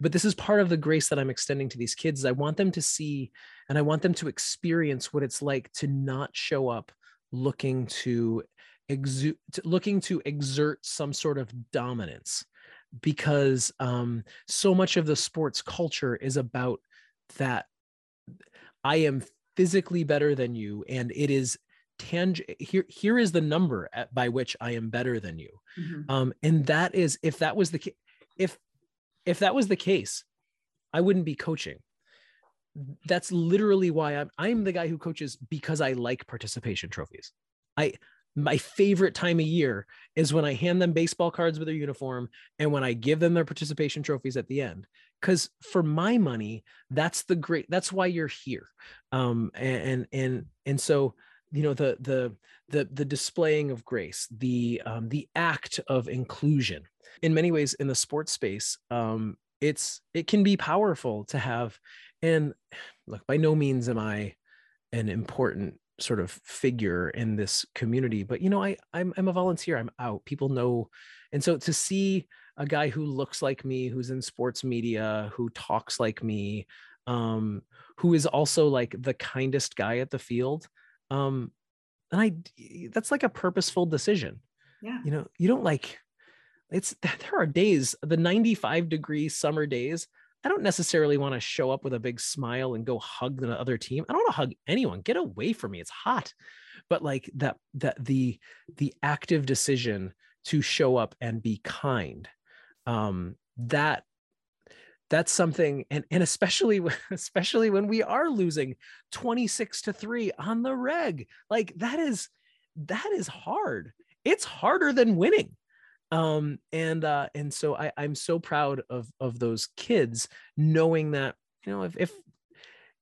Speaker 2: but this is part of the grace that i'm extending to these kids i want them to see and i want them to experience what it's like to not show up looking to exude looking to exert some sort of dominance because um, so much of the sports culture is about that i am physically better than you and it is tang here here is the number at, by which i am better than you mm-hmm. um, and that is if that was the case if if that was the case, I wouldn't be coaching. That's literally why I'm I'm the guy who coaches because I like participation trophies. I my favorite time of year is when I hand them baseball cards with their uniform and when I give them their participation trophies at the end. Because for my money, that's the great. That's why you're here. Um, and and and so you know the the the the displaying of grace, the um, the act of inclusion. In many ways in the sports space um, it's it can be powerful to have and look by no means am i an important sort of figure in this community but you know i i'm, I'm a volunteer i'm out people know. And so to see a guy who looks like me who's in sports media who talks like me um who is also like the kindest guy at the field um and i that's like a purposeful decision.
Speaker 1: Yeah.
Speaker 2: You know you don't like it's <laughs> there are days the 95 degree summer days i don't necessarily want to show up with a big smile and go hug the other team. I don't want to hug anyone. Get away from me. It's hot. But like that that the the active decision to show up and be kind um that that's something and and especially <laughs> especially when we are losing 26 to 3 on the reg like that is that is hard. It's harder than winning. Um and uh and so i i'm so proud of of those kids knowing that you know if, if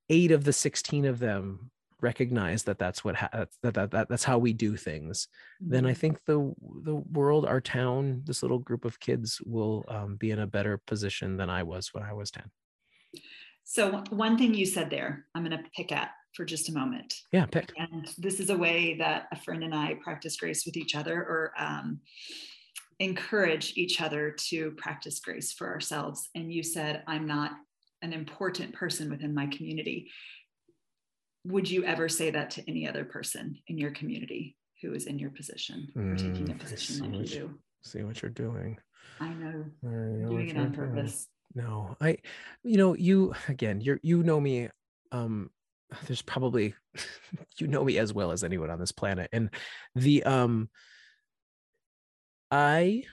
Speaker 2: eight of the 16 of them recognize that that's what ha- that, that, that that's how we do things then i mm-hmm. think the the world our town this little group of kids will um, be in a better position than i was when i was 10
Speaker 1: so one thing you said there i'm going to pick at for just a moment
Speaker 2: yeah pick
Speaker 1: and this is a way that a friend and i practice grace with each other or um, encourage each other to practice grace for ourselves. And you said, I'm not an important person within my community. Would you ever say that to any other person in your community who is in your position or mm, taking a position like you do?
Speaker 2: See what you're doing.
Speaker 1: I know. know doing it on purpose.
Speaker 2: Doing. No, I, you know, you again, you're you know me. Um, there's probably <laughs> you know me as well as anyone on this planet, and the um I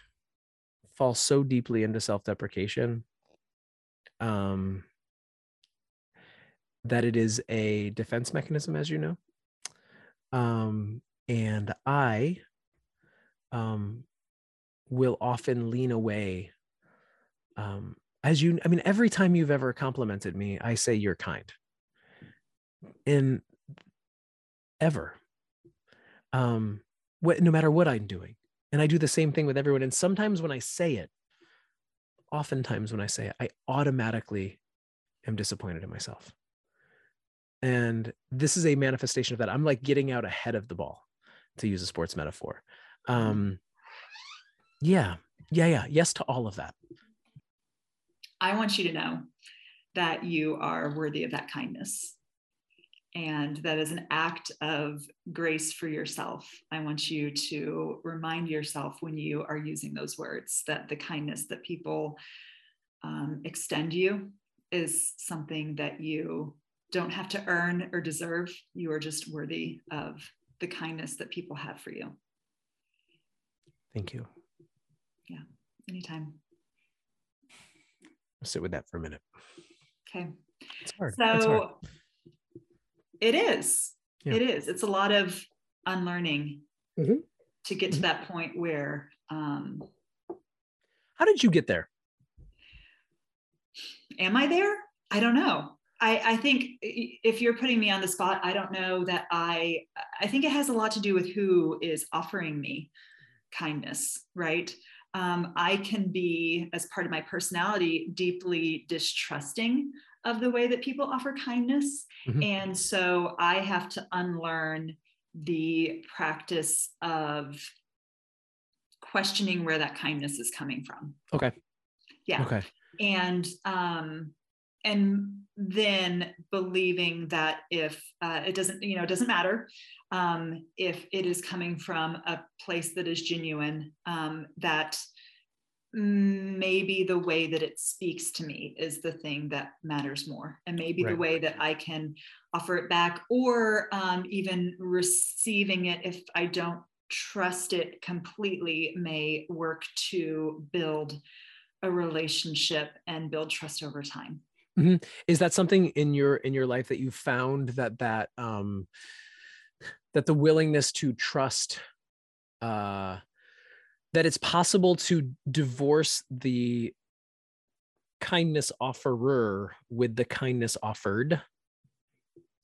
Speaker 2: fall so deeply into self-deprecation um, that it is a defense mechanism, as you know. Um, and I um, will often lean away. Um, as you, I mean, every time you've ever complimented me, I say you're kind. In ever, um, what, no matter what I'm doing, and I do the same thing with everyone. And sometimes when I say it, oftentimes when I say it, I automatically am disappointed in myself. And this is a manifestation of that. I'm like getting out ahead of the ball, to use a sports metaphor. Mm-hmm. Um, yeah, yeah, yeah. Yes to all of that.
Speaker 1: I want you to know that you are worthy of that kindness and that is an act of grace for yourself. I want you to remind yourself when you are using those words that the kindness that people um, extend you is something that you don't have to earn or deserve. You are just worthy of the kindness that people have for you.
Speaker 2: Thank you.
Speaker 1: Yeah, anytime.
Speaker 2: I'll sit with that for a minute.
Speaker 1: Okay.
Speaker 2: It's hard.
Speaker 1: So,
Speaker 2: it's hard.
Speaker 1: It is. Yeah. It is. It's a lot of unlearning mm-hmm. to get to mm-hmm. that point where. Um,
Speaker 2: How did you get there?
Speaker 1: Am I there? I don't know. I, I think if you're putting me on the spot, I don't know that I. I think it has a lot to do with who is offering me kindness, right? Um, I can be, as part of my personality, deeply distrusting of the way that people offer kindness. Mm-hmm. And so I have to unlearn the practice of questioning where that kindness is coming from.
Speaker 2: Okay.
Speaker 1: Yeah.
Speaker 2: Okay.
Speaker 1: And um and then believing that if uh, it doesn't you know it doesn't matter um, if it is coming from a place that is genuine um, that maybe the way that it speaks to me is the thing that matters more and maybe right. the way that i can offer it back or um, even receiving it if i don't trust it completely may work to build a relationship and build trust over time
Speaker 2: mm-hmm. is that something in your in your life that you found that that um that the willingness to trust uh that it's possible to divorce the kindness offerer with the kindness offered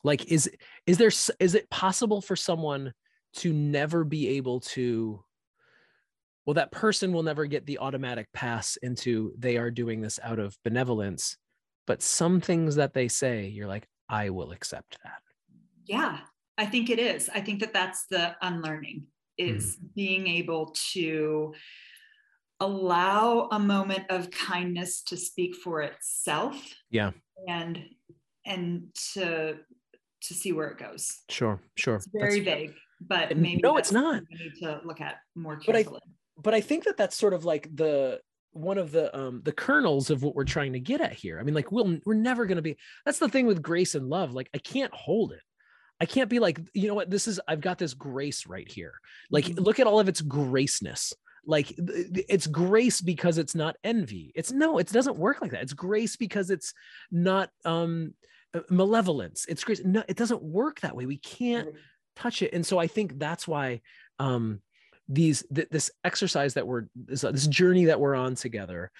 Speaker 2: like is is there is it possible for someone to never be able to well that person will never get the automatic pass into they are doing this out of benevolence but some things that they say you're like i will accept that.
Speaker 1: Yeah i think it is. I think that that's the unlearning is mm. being able to allow a moment of kindness to speak for itself
Speaker 2: yeah.
Speaker 1: and and to to see where it goes.
Speaker 2: Sure sure.
Speaker 1: It's very that's, vague but maybe
Speaker 2: no it's not.
Speaker 1: we need to look at more carefully
Speaker 2: but I, but I think that that's sort of like the one of the um the kernels of what we're trying to get at here i mean like we'll we're never going to be that's the thing with grace and love like i can't hold it I can't be like, you know what, this is, I've got this grace right here. Like, mm-hmm. look at all of its graceness. Like, it's grace because it's not envy. It's no, it doesn't work like that. It's grace because it's not um, uh, malevolence. It's grace. No, it doesn't work that way. We can't touch it. And so I think that's why um, these, th- this exercise that we're, this, this journey that we're on together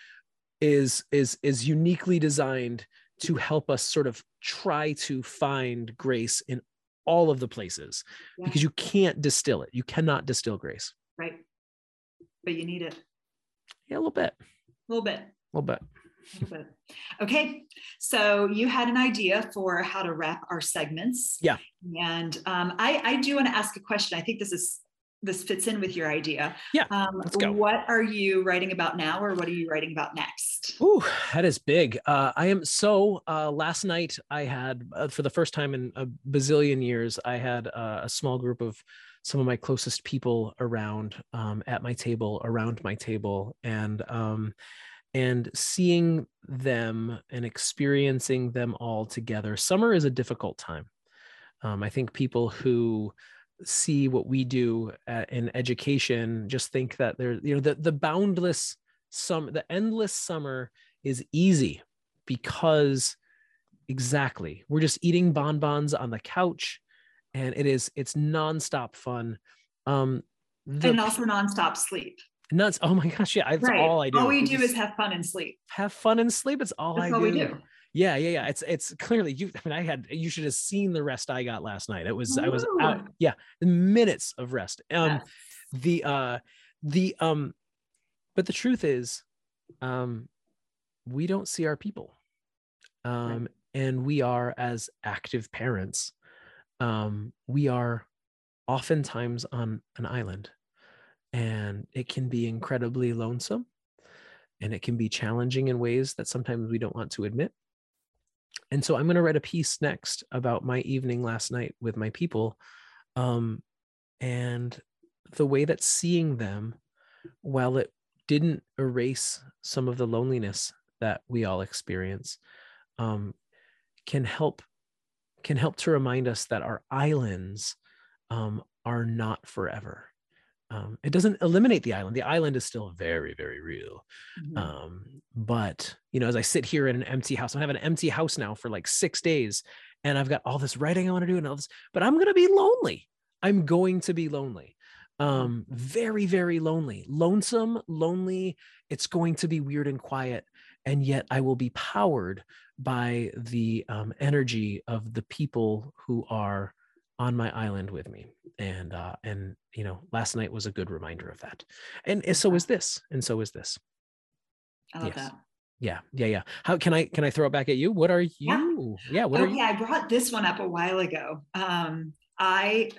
Speaker 2: is, is, is uniquely designed to help us sort of try to find grace in all of the places yeah. because you can't distill it. You cannot distill grace.
Speaker 1: Right. But you need it.
Speaker 2: Yeah, a little bit. A
Speaker 1: little bit. A
Speaker 2: little bit.
Speaker 1: A little bit. Okay. So you had an idea for how to wrap our segments.
Speaker 2: Yeah.
Speaker 1: And um, I, I do want to ask a question. I think this is this fits in with your idea.
Speaker 2: Yeah. Um, let's go.
Speaker 1: What are you writing about now, or what are you writing about next?
Speaker 2: Ooh, that is big. Uh, I am so. Uh, last night, I had, uh, for the first time in a bazillion years, I had uh, a small group of some of my closest people around um, at my table, around my table, and um, and seeing them and experiencing them all together. Summer is a difficult time. Um, I think people who see what we do at, in education just think that there you know the, the boundless sum the endless summer is easy because exactly we're just eating bonbons on the couch and it is it's nonstop fun um
Speaker 1: the, and also nonstop sleep.
Speaker 2: Nuts. Oh my gosh. Yeah. That's right. all I do.
Speaker 1: All we do is have fun and sleep.
Speaker 2: Have fun and sleep. It's all
Speaker 1: that's
Speaker 2: I
Speaker 1: all
Speaker 2: do.
Speaker 1: we do.
Speaker 2: Yeah, yeah, yeah. It's it's clearly you. I mean, I had you should have seen the rest I got last night. It was Ooh. I was out. Yeah, minutes of rest. Um, yes. the uh, the um, but the truth is, um, we don't see our people, um, right. and we are as active parents, um, we are oftentimes on an island, and it can be incredibly lonesome, and it can be challenging in ways that sometimes we don't want to admit and so i'm going to write a piece next about my evening last night with my people um, and the way that seeing them while it didn't erase some of the loneliness that we all experience um, can help can help to remind us that our islands um, are not forever um, it doesn't eliminate the island the island is still very very real mm-hmm. um, but you know as i sit here in an empty house i have an empty house now for like six days and i've got all this writing i want to do and all this but i'm going to be lonely. I'm going to be lonely. Um, very very lonely. Lonesome lonely it's going to be weird and quiet and yet i will be powered by the um, energy of the people who are on my island with me. And uh and you know last night was a good reminder of that. And, and so is this and so is this.
Speaker 1: I love yes. that.
Speaker 2: Yeah yeah yeah. How can i can i throw it back at you? What are you yeah, yeah what
Speaker 1: oh,
Speaker 2: are you?
Speaker 1: yeah i brought this one up a while ago. Um i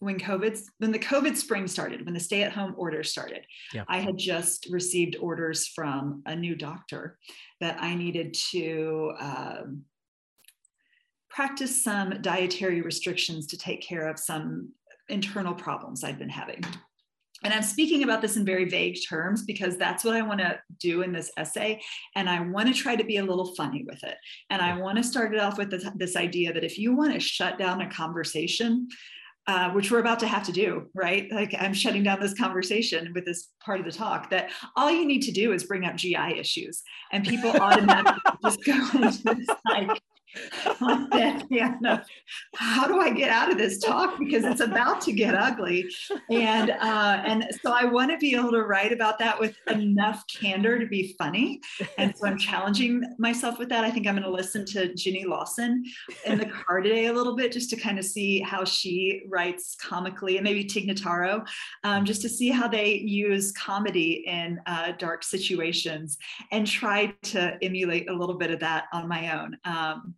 Speaker 1: when covid when the covid spring started when the stay at home order started yeah. i had just received orders from a new doctor that i needed to um, practice some dietary restrictions to take care of some internal problems I'd been having. And I'm speaking about this in very vague terms because that's what I want to do in this essay. And I want to try to be a little funny with it. And I want to start it off with this, this idea that if you want to shut down a conversation, uh, which we're about to have to do, right? Like I'm shutting down this conversation with this part of the talk, that all you need to do is bring up GI issues, and people <laughs> automatically just go into this <laughs> like <laughs> how do I get out of this talk because it's about to get ugly, and uh, and so I want to be able to write about that with enough candor to be funny, and so I'm challenging myself with that. I think I'm going to listen to Jenny Lawson in the car today a little bit just to kind of see how she writes comically, and maybe Tig Notaro, um, just to see how they use comedy in uh, dark situations and try to emulate a little bit of that on my own. Um,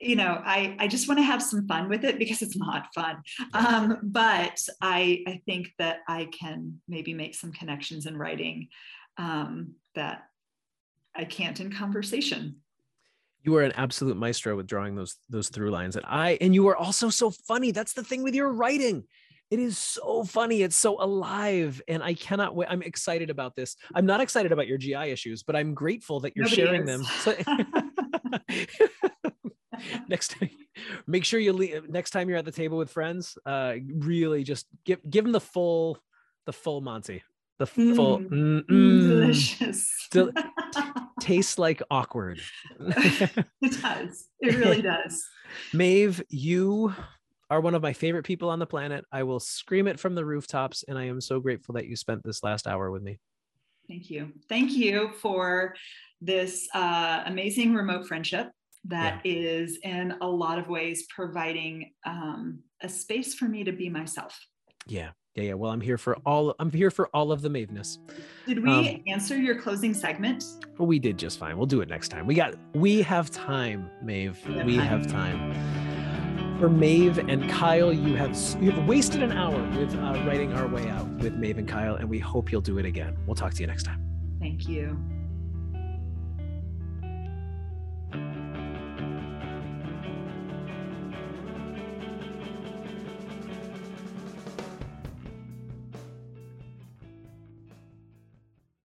Speaker 1: you know, I, I just want to have some fun with it because it's not fun. Um, but I, I think that I can maybe make some connections in writing um, that I can't in conversation.
Speaker 2: You are an absolute maestro with drawing those those through lines, and I and you are also so funny. That's the thing with your writing. It is so funny. It's so alive, and I cannot wait. I'm excited about this. I'm not excited about your GI issues, but I'm grateful that you're Nobody sharing is. them. <laughs> <laughs> <laughs> next time, make sure you leave, next time you're at the table with friends, uh, really just give give them the full the full Monty, the full
Speaker 1: mm, mm, delicious. Del- <laughs>
Speaker 2: tastes like awkward.
Speaker 1: it does. It really does. <laughs>
Speaker 2: Maeve, you are one of my favorite people on the planet. I will scream it from the rooftops, and I am so grateful that you spent this last hour with me.
Speaker 1: Thank you. Thank you for this uh, amazing remote friendship that yeah. is in a lot of ways providing um, a space for me to be myself.
Speaker 2: Yeah. Yeah, yeah. Well, I'm here for all. I'm here for all of the Maeveness.
Speaker 1: Did we um, answer your closing segment?
Speaker 2: We did just fine. We'll do it next time. We got. We have time, Maeve. We have, we time. have time. For Maeve and Kyle, you have you have wasted an hour with uh, writing our way out with Maeve and Kyle, and we hope you'll do it again. We'll talk to you next time.
Speaker 1: Thank you.